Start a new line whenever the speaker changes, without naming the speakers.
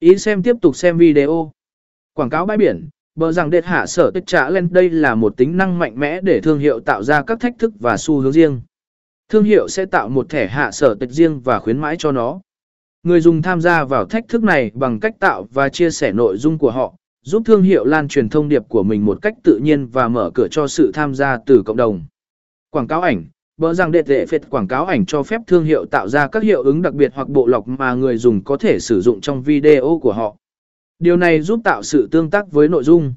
Ý xem tiếp tục xem video. Quảng cáo bãi biển, bờ rằng đệt hạ sở tích trả lên đây là một tính năng mạnh mẽ để thương hiệu tạo ra các thách thức và xu hướng riêng. Thương hiệu sẽ tạo một thẻ hạ sở tích riêng và khuyến mãi cho nó. Người dùng tham gia vào thách thức này bằng cách tạo và chia sẻ nội dung của họ, giúp thương hiệu lan truyền thông điệp của mình một cách tự nhiên và mở cửa cho sự tham gia từ cộng đồng. Quảng cáo ảnh Bỡ rằng đệ tệ phệt quảng cáo ảnh cho phép thương hiệu tạo ra các hiệu ứng đặc biệt hoặc bộ lọc mà người dùng có thể sử dụng trong video của họ. Điều này giúp tạo sự tương tác với nội dung.